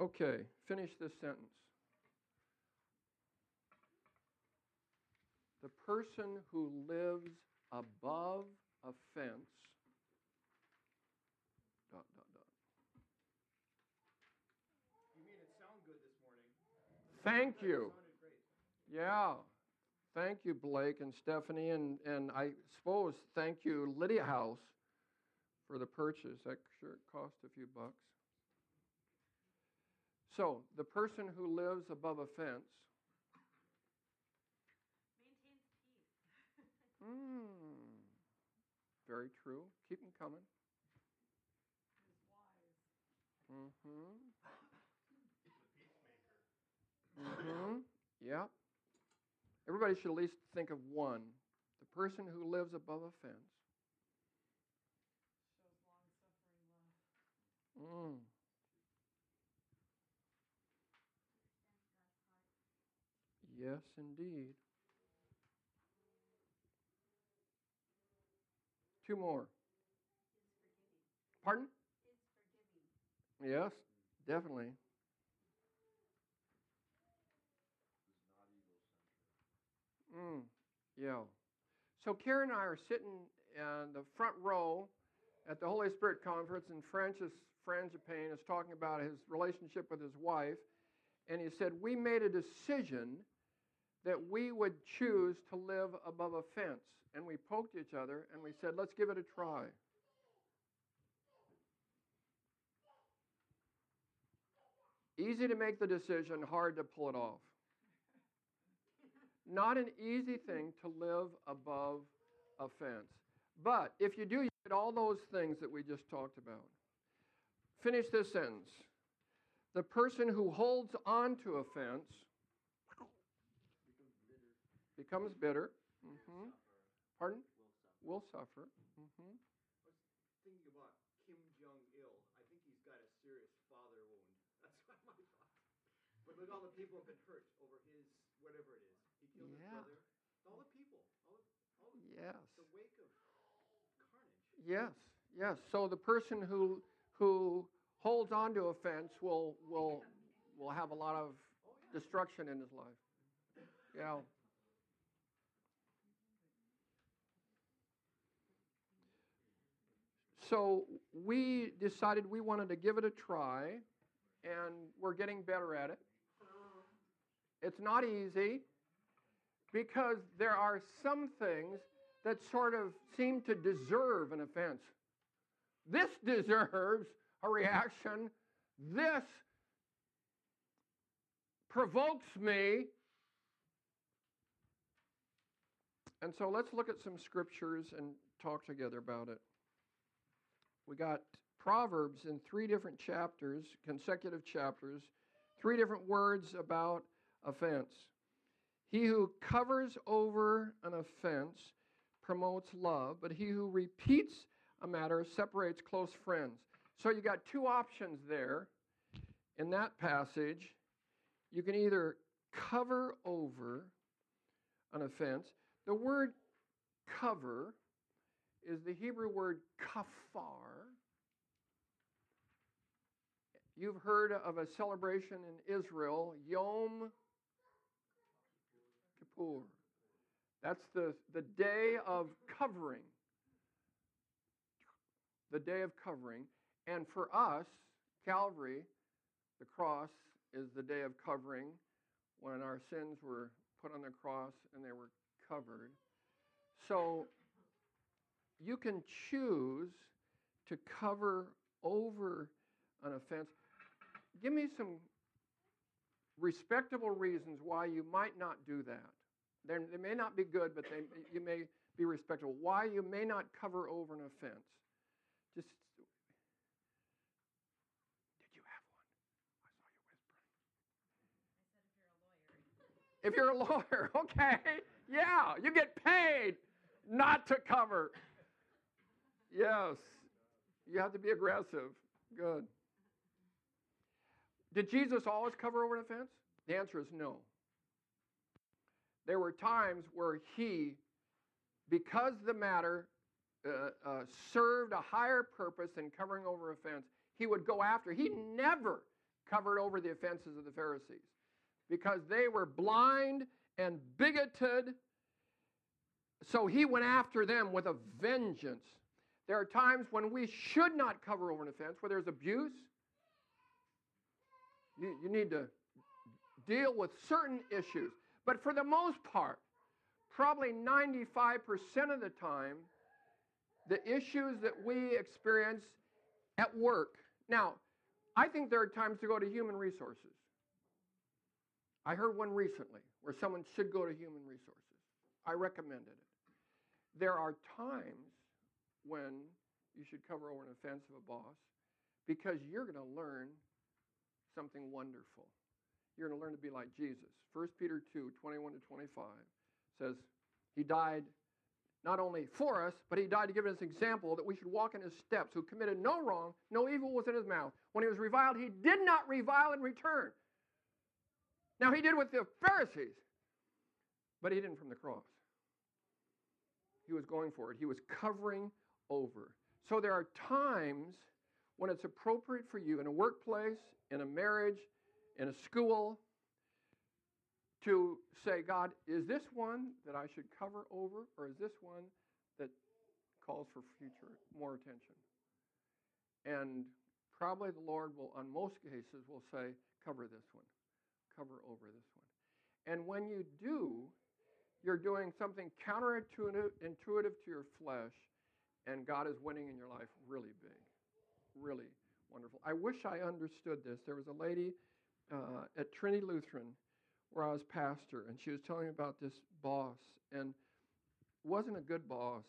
Okay, finish this sentence. The person who lives above a fence, dot, dot, dot. You made it sound good this morning. Thank you. Yeah. Thank you, Blake and Stephanie, and, and I suppose thank you, Lydia House, for the purchase. That sure cost a few bucks. So, the person who lives above a fence, Maintains peace. hmm, very true. Keep them coming. Is wise. Mm-hmm. Mm-hmm. Yeah. Everybody should at least think of one. The person who lives above a fence. Shows long suffering love. Mm. Yes, indeed. Two more. Pardon? Yes, definitely. Mm, yeah. So Karen and I are sitting in the front row at the Holy Spirit conference, and Francis Frangipane is talking about his relationship with his wife, and he said, We made a decision that we would choose to live above a fence. And we poked each other and we said, Let's give it a try. Easy to make the decision, hard to pull it off. Not an easy thing to live above a fence. But if you do, you get all those things that we just talked about. Finish this sentence. The person who holds on to a fence becomes bitter. hmm Pardon? Will suffer. hmm I was thinking about Kim Jong Il. I think he's got a serious father wound. That's what my thought. But look, all the people have been hurt over his whatever it is. He killed his Yeah. brother. All the people. All the, all the, Yes. the wake of carnage. Yes. Yes. So the person who who holds on to a fence will will will have a lot of destruction in his life. Yeah. So we decided we wanted to give it a try, and we're getting better at it. It's not easy because there are some things that sort of seem to deserve an offense. This deserves a reaction. This provokes me. And so let's look at some scriptures and talk together about it. We got Proverbs in three different chapters, consecutive chapters, three different words about offense. He who covers over an offense promotes love, but he who repeats a matter separates close friends. So you got two options there in that passage. You can either cover over an offense. The word cover is the Hebrew word kafar. You've heard of a celebration in Israel, Yom Kippur. That's the, the day of covering. The day of covering. And for us, Calvary, the cross is the day of covering when our sins were put on the cross and they were covered. So you can choose to cover over an offense. Give me some respectable reasons why you might not do that. They're, they may not be good, but they, you may be respectable. Why you may not cover over an offense. Just, did you have one? I saw you whispering. I said if you're a lawyer. If you're a lawyer, okay, yeah, you get paid not to cover. Yes, you have to be aggressive. Good. Did Jesus always cover over an offense? The answer is no. There were times where he, because the matter uh, uh, served a higher purpose than covering over offense, he would go after. He never covered over the offenses of the Pharisees because they were blind and bigoted. So he went after them with a vengeance. There are times when we should not cover over an offense, where there's abuse. You, you need to deal with certain issues. But for the most part, probably 95% of the time, the issues that we experience at work. Now, I think there are times to go to human resources. I heard one recently where someone should go to human resources. I recommended it. There are times when you should cover over an offense of a boss because you're going to learn something wonderful. You're going to learn to be like Jesus. 1 Peter 2 21 to 25 says, He died not only for us, but He died to give us an example that we should walk in His steps, who committed no wrong, no evil was in His mouth. When He was reviled, He did not revile in return. Now, He did with the Pharisees, but He didn't from the cross. He was going for it, He was covering over. So there are times when it's appropriate for you in a workplace, in a marriage, in a school, to say, God, is this one that I should cover over, or is this one that calls for future more attention? And probably the Lord will, on most cases, will say, cover this one, cover over this one. And when you do, you're doing something counterintuitive intuitive to your flesh, and God is winning in your life really big, really wonderful. I wish I understood this. There was a lady uh, at Trinity Lutheran where I was pastor, and she was telling me about this boss, and wasn't a good boss.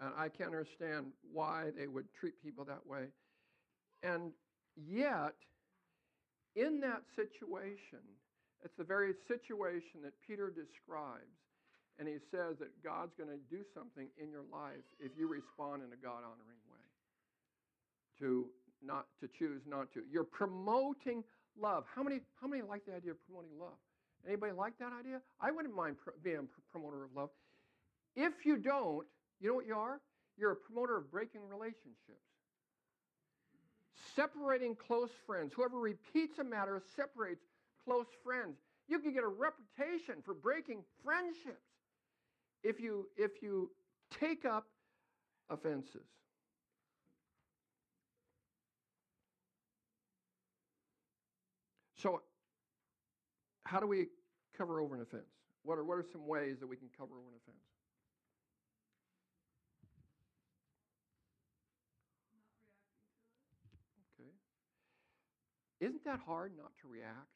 And I can't understand why they would treat people that way. And yet, in that situation, it's the very situation that Peter describes. And he says that God's going to do something in your life if you respond in a God honoring way. To not to choose not to. You're promoting love. How many how many like the idea of promoting love? Anybody like that idea? I wouldn't mind being a promoter of love. If you don't, you know what you are? You're a promoter of breaking relationships. Separating close friends. Whoever repeats a matter separates close friends. You can get a reputation for breaking friendships if you if you take up offenses. So how do we cover over an offense? What are, what are some ways that we can cover over an offense? Okay. Isn't that hard not to react?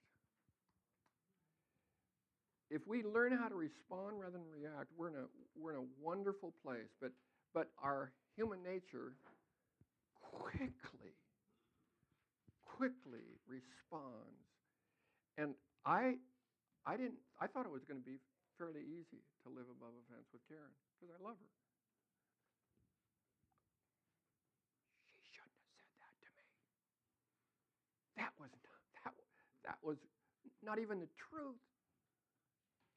If we learn how to respond rather than react, we're in a, we're in a wonderful place. But, but our human nature quickly, quickly responds. And I, I didn't. I thought it was going to be fairly easy to live above offense with Karen because I love her. She shouldn't have said that to me. That was not, that. That was not even the truth.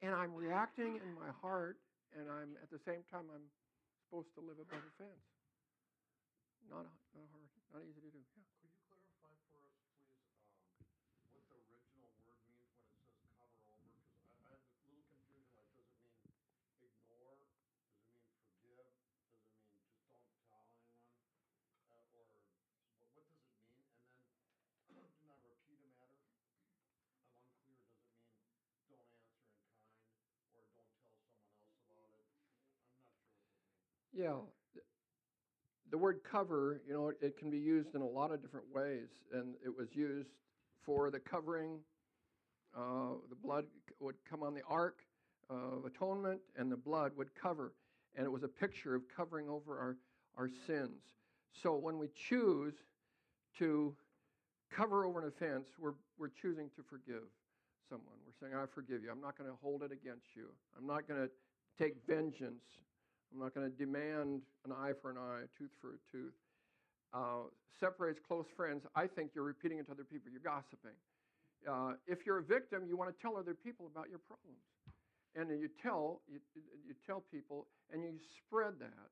And I'm reacting in my heart, and I'm at the same time I'm supposed to live above offense. Not not hard, not easy to do. Yeah. Yeah. The word cover, you know, it, can be used in a lot of different ways. And it was used for the covering. Uh, the blood would come on the ark of atonement, and the blood would cover. And it was a picture of covering over our, our sins. So when we choose to cover over an offense, we're, we're choosing to forgive someone. We're saying, I forgive you. I'm not going to hold it against you. I'm not going to take vengeance I'm not going to demand an eye for an eye, a tooth for a tooth. Uh, separates close friends. I think you're repeating it to other people. You're gossiping. Uh, if you're a victim, you want to tell other people about your problems, and you tell you, you tell people, and you spread that,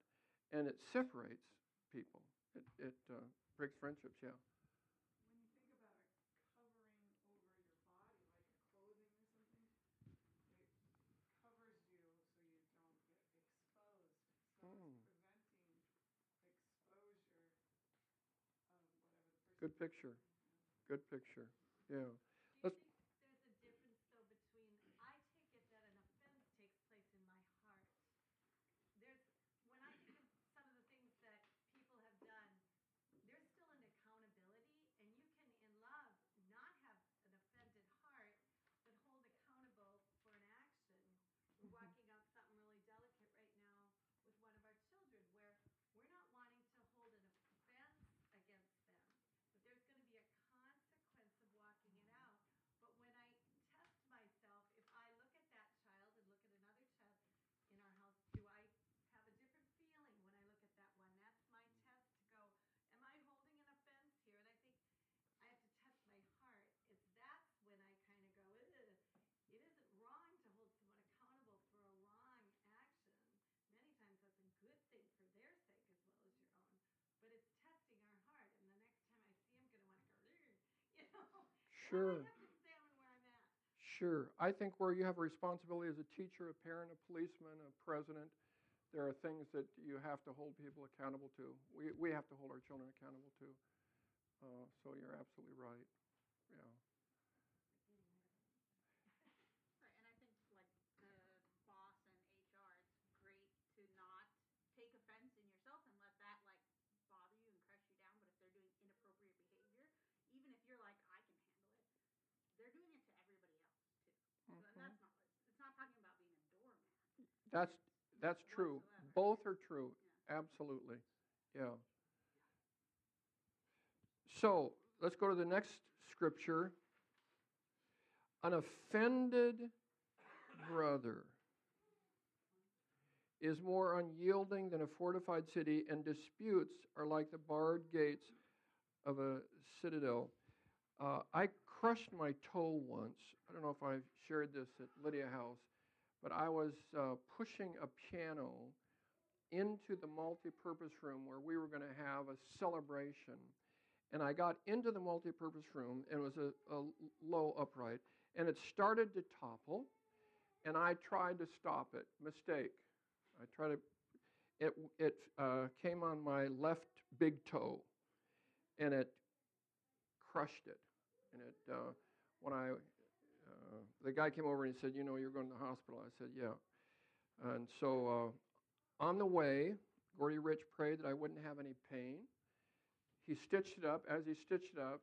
and it separates people. It, it uh, breaks friendships. Yeah. When you think about a Good picture. Good picture. Yeah. Let's- think there's a difference though between, I take it that an offense takes place in my heart. There's, when I think of some of the things that people have done, there's still an accountability and you can in love not have an offended heart, but hold accountable for an action. We're walking out something really delicate right now with one of our children where we're not wanting to hold an offense against them, but there's gonna be a consequence of walking it out. But when I test myself, if I look at that child and look at another child in our house, do I have a different feeling when I look at that one? That's my test to go, am I holding an offense here? And I think I have to test my heart. Is that's when I kind of go, Ugh. it isn't wrong to hold someone accountable for a wrong action. Many times that's a good thing for their sake as well as your own. But it's testing our heart, and the next time I see him, gonna want to go, Ugh. you know. Sure. I have to examine where I'm at. Sure. I think where you have a responsibility as a teacher, a parent, a policeman, a president, there are things that you have to hold people accountable to. We, we have to hold our children accountable to. Uh, so you're absolutely right. Yeah. Right, and I think like the boss and HR, it's great to not take offense in yourself and let that like bother you and crush you down. But if they're doing inappropriate behavior, even if you're like, I can handle it, they're doing it to everybody else too. So Mhm. and that's not, it's not talking about being a doormat. That's that's true. Both are true. Absolutely. Yeah. So let's go to the next scripture. An offended brother is more unyielding than a fortified city, and disputes are like the barred gates of a citadel. Uh, I crushed my toe once. I don't know if I've shared this at Lydia House, but I was uh, pushing a piano into the multi-purpose room where we were going to have a celebration. And I got into the multi-purpose room, and it was a, a low upright, and it started to topple, and I tried to stop it. Mistake. I tried to. It it uh, came on my left big toe, and it crushed it. And it uh, when I uh, the guy came over and he said, "You know, you're going to the hospital." I said, "Yeah." And so uh, on the way, Gordy Rich prayed that I wouldn't have any pain. He stitched it up. As he stitched it up,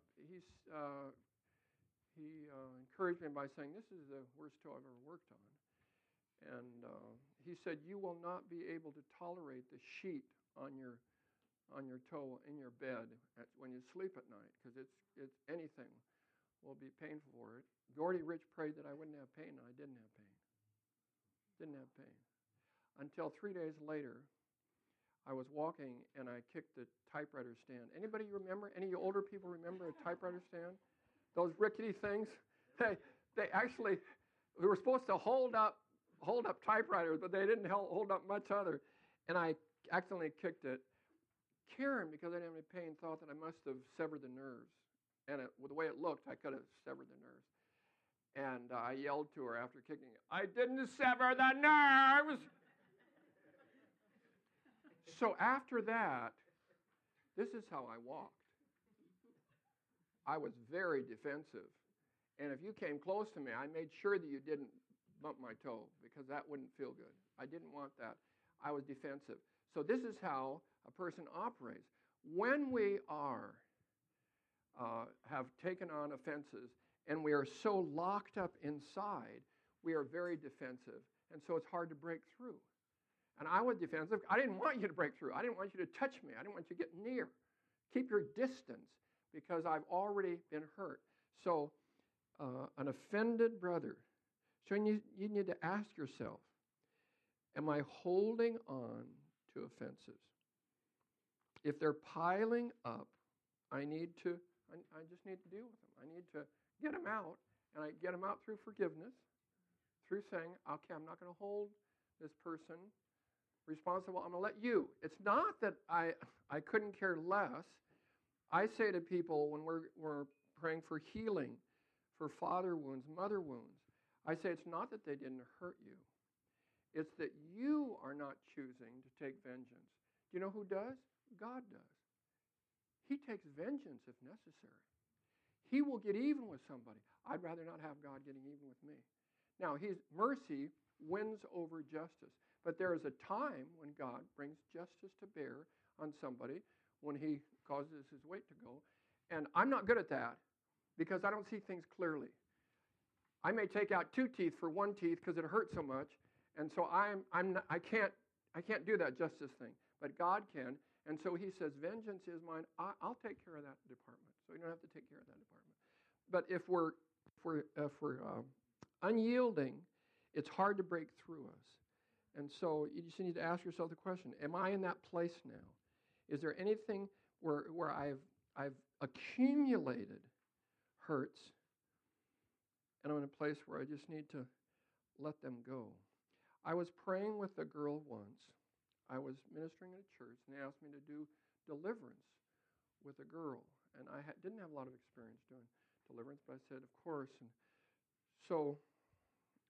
uh, he uh, encouraged me by saying, "This is the worst toe I've ever worked on." And uh, he said, "You will not be able to tolerate the sheet on your on your toe in your bed at, when you sleep at night because it's it's anything will be painful for it." Gordy Rich prayed that I wouldn't have pain, and I didn't have pain. Didn't have pain until three days later. I was walking and I kicked the typewriter stand. Anybody remember? Any older people remember a typewriter stand? Those rickety things. They they actually we were supposed to hold up hold up typewriters, but they didn't hold up much other. And I accidentally kicked it. Karen, because I didn't have any pain, thought that I must have severed the nerves. And it, with the way it looked, I could have severed the nerves. And uh, I yelled to her after kicking it, I didn't sever the nerves. so after that, this is how I walked. I was very defensive. And if you came close to me, I made sure that you didn't bump my toe because that wouldn't feel good. I didn't want that. I was defensive. So this is how a person operates. When we are uh, have taken on offenses and we are so locked up inside, we are very defensive, and so it's hard to break through. And I was defensive. I didn't want you to break through. I didn't want you to touch me. I didn't want you to get near. Keep your distance because I've already been hurt. So, uh, an offended brother. So you, you need to ask yourself Am I holding on to offenses? If they're piling up, I need to, I, I just need to deal with them. I need to get them out, and I get them out through forgiveness, through saying, okay, I'm not going to hold this person responsible. I'm going to let you. It's not that I, I couldn't care less. I say to people when we're, we're praying for healing, for father wounds, mother wounds, I say it's not that they didn't hurt you. It's that you are not choosing to take vengeance. Do you know who does? God does. He takes vengeance if necessary. He will get even with somebody. I'd rather not have God getting even with me. Now, his mercy wins over justice. But there is a time when God brings justice to bear on somebody when he causes his weight to go. And I'm not good at that because I don't see things clearly. I may take out two teeth for one teeth because it hurts so much, and so I'm, I'm not, I can't I can't do that justice thing, but God can. And so He says, "Vengeance is mine. I, will take care of that department." So you don't have to take care of that department. But if we're if we're if we're um, unyielding, it's hard to break through us. And so you just need to ask yourself the question: Am I in that place now? Is there anything where where I've I've accumulated hurts, and I'm in a place where I just need to let them go? I was praying with a girl once. I was ministering in a church, and they asked me to do deliverance with a girl. And I ha- didn't have a lot of experience doing deliverance, but I said, Of course. And so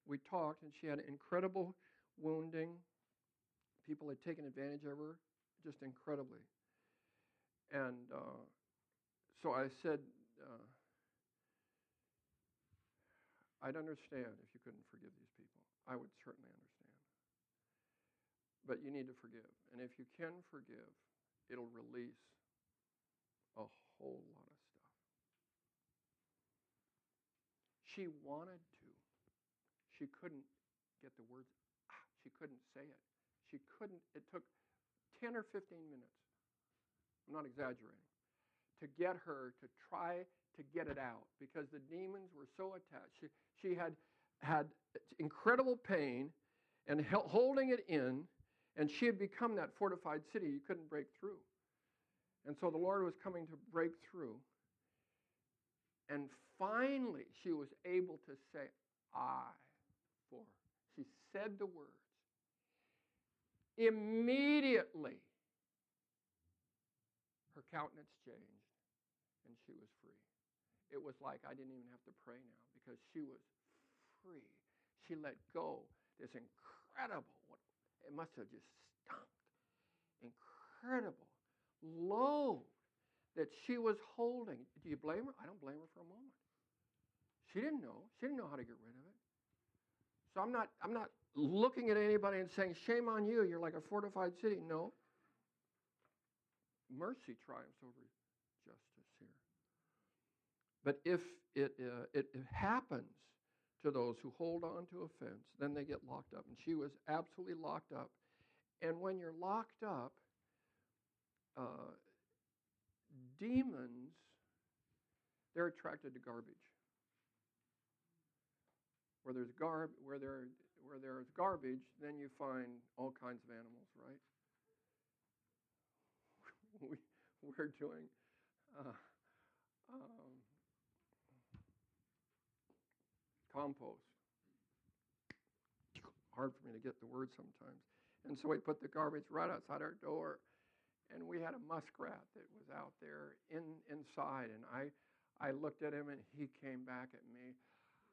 we talked, and she had incredible wounding. People had taken advantage of her just incredibly. And uh, so I said, uh, I'd understand if you couldn't forgive these people. I would certainly understand. But you need to forgive. And if you can forgive, it'll release a whole lot of stuff. She wanted to. She couldn't get the words. Ah, she couldn't say it. She couldn't. It took 10 or 15 minutes. I'm not exaggerating. To get her to try to get it out because the demons were so attached. She, she had had incredible pain and holding it in and she had become that fortified city you couldn't break through. And so the Lord was coming to break through. And finally, she was able to say, I for. She said the words. Immediately, her countenance changed and she was free. It was like I didn't even have to pray now because she was free. She let go this incredible it must have just stunk. Incredible load that she was holding. Do you blame her? I don't blame her for a moment. She didn't know. She didn't know how to get rid of it. So I'm not I'm not looking at anybody and saying, shame on you, you're like a fortified city. No. Mercy triumphs over justice here. But if it, uh, it, it happens to those who hold on to offense, then they get locked up. And she was absolutely locked up. And when you're locked up, uh, demons, they're attracted to garbage. Where there's garb, where there, where there's garbage, then you find all kinds of animals, right? we, we're doing uh, um, compost. Hard for me to get the word sometimes. And so we put the garbage right outside our door. And we had a muskrat that was out there in, inside. And I, I looked at him and he came back at me.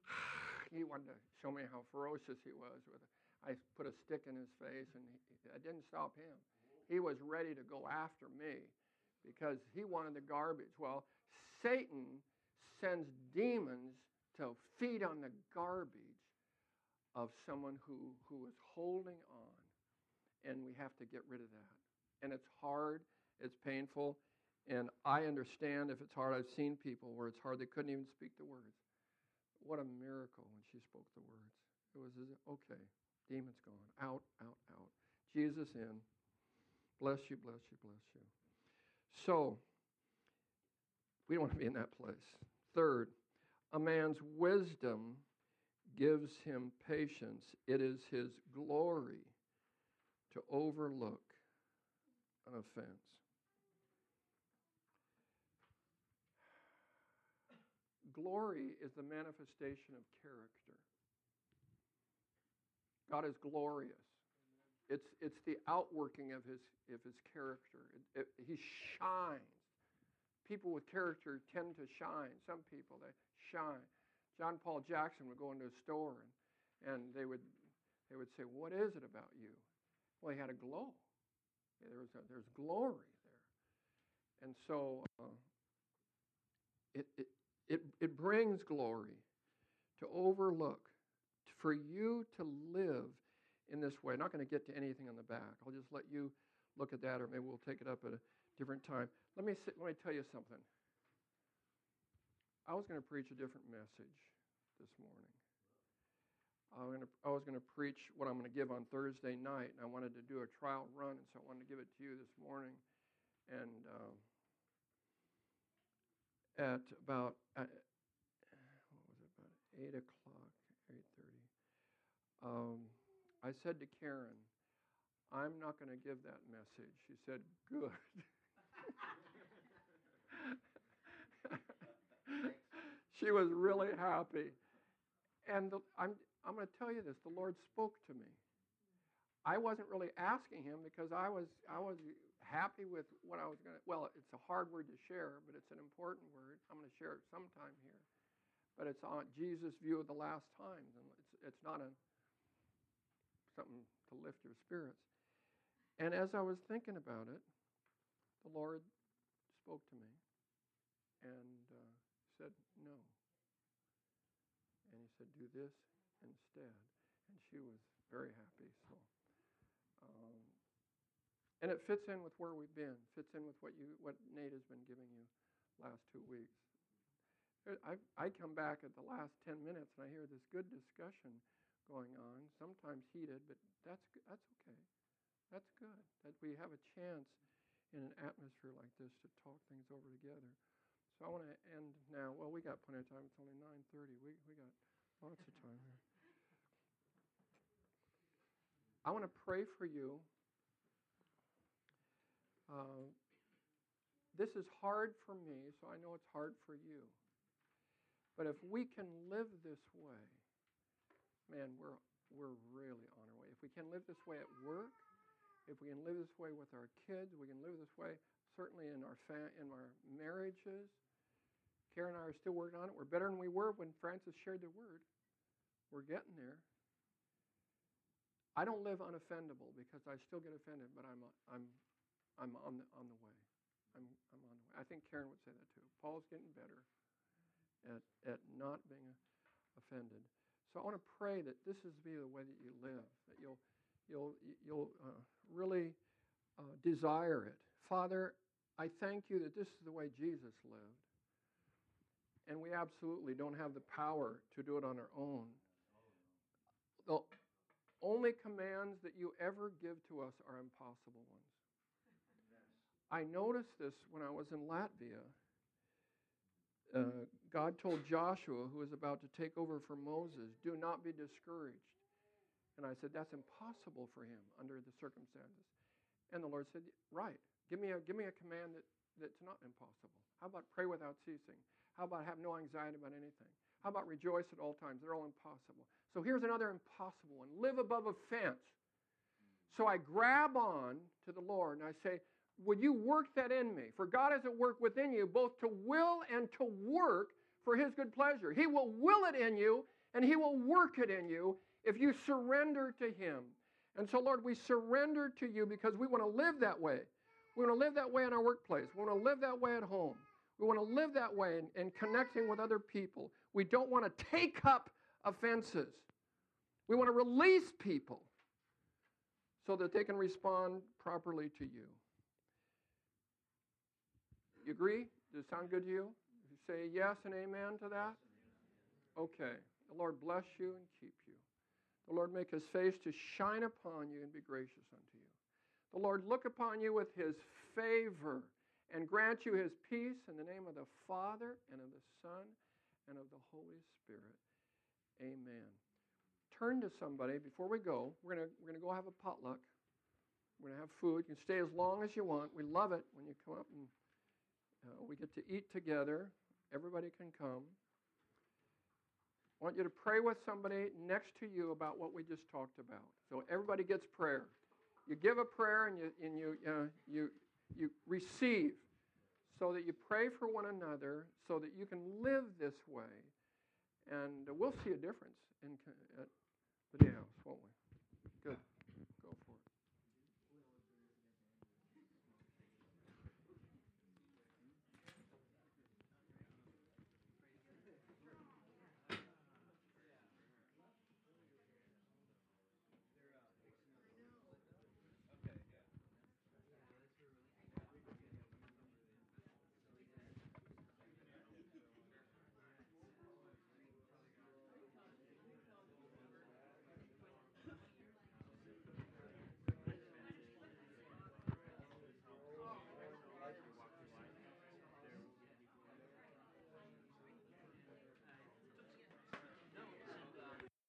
he wanted to show me how ferocious he was. With it. I put a stick in his face and he, I didn't stop him. He was ready to go after me because he wanted the garbage. Well, Satan sends demons to feed on the garbage of someone who, who is holding on. And we have to get rid of that. And it's hard, it's painful, and I understand if it's hard. I've seen people where it's hard, they couldn't even speak the words. What a miracle when she spoke the words. It was okay, demons gone, out, out, out. Jesus in. Bless you, bless you, bless you. So, we don't want to be in that place. Third, a man's wisdom gives him patience. It is his glory to overlook an offense. Glory is the manifestation of character. God is glorious. It's, it's the outworking of his, of his character. It, it, he shines. People with character tend to shine. Some people, they shine. John Paul Jackson would go into a store and, and they would they would say, "What is it about you?" Well, he had a glow. There was a, there's glory there, And so uh, it, it, it, it brings glory to overlook, for you to live in this way. I'm not going to get to anything on the back. I'll just let you look at that, or maybe we'll take it up at a different time. Let me, let me tell you something. I was going to preach a different message this morning. I was, gonna, I was going to preach what I'm going to give on Thursday night, and I wanted to do a trial run, and so I wanted to give it to you this morning. And uh, at about uh, what was it about eight o'clock, eight thirty, um, I said to Karen, "I'm not going to give that message." She said, "Good." she was really happy, and the, I'm I'm going to tell you this the Lord spoke to me. I wasn't really asking him because I was I was happy with what I was going to well it's a hard word to share but it's an important word. I'm going to share it sometime here. But it's on Jesus view of the last times and it's it's not a something to lift your spirits. And as I was thinking about it the Lord spoke to me. And uh, said no and he said do this instead. And she was very happy. So, um, and it fits in with where we've been. Fits in with what you, what Nate has been giving you last two weeks. I, I come back at the last 10 minutes and I hear this good discussion going on, sometimes heated, but that's, that's okay. That's good that we have a chance in an atmosphere like this to talk things over together. So I want to end now. Well, we got plenty of time. It's only 9:30. We we got lots of time here. I want to pray for you. Uh, this is hard for me, so I know it's hard for you. But if we can live this way, man, we're, we're really on our way. If we can live this way at work, if we can live this way with our kids, we can live this way certainly in our fa- in our marriages. Karen and I are still working on it. We're better than we were when Francis shared the word. We're getting there. I don't live unoffendable because I still get offended, but I'm, I'm, I'm on, the, on the way. I'm, I'm on the way. I think Karen would say that too. Paul's getting better at, at not being offended. So I want to pray that this is be the way that you live, that you'll, you'll, you'll uh, really uh, desire it. Father, I thank you that this is the way Jesus lived. And we absolutely don't have the power to do it on our own. The only commands that you ever give to us are impossible ones. I noticed this when I was in Latvia. Uh, God told Joshua, who was about to take over for Moses, do not be discouraged. And I said, that's impossible for him under the circumstances. And the Lord said, right. Give me a, give me a command that, that's not impossible. How about pray without ceasing? How about have no anxiety about anything? How about rejoice at all times? They're all impossible. So here's another impossible one live above offense. So I grab on to the Lord and I say, Would you work that in me? For God has at work within you both to will and to work for his good pleasure. He will will it in you and he will work it in you if you surrender to him. And so, Lord, we surrender to you because we want to live that way. We want to live that way in our workplace. We want to live that way at home. We want to live that way in, in connecting with other people. We don't want to take up offenses. We want to release people so that they can respond properly to you. You agree? Does it sound good to you? You say yes and amen to that? Okay. The Lord bless you and keep you. The Lord make his face to shine upon you and be gracious unto you. The Lord look upon you with his favor and grant you his peace in the name of the Father and of the Son and of the Holy Spirit. Amen. Turn to somebody before we go. We're going we're gonna go have a potluck. We're going to have food. You can stay as long as you want. We love it when you come up and uh, we get to eat together. Everybody can come. I want you to pray with somebody next to you about what we just talked about. So everybody gets prayer. You give a prayer and you, and you, uh, you, you receive so that you pray for one another so that you can live this way. And we'll see a difference in, uh, the day house, won't we?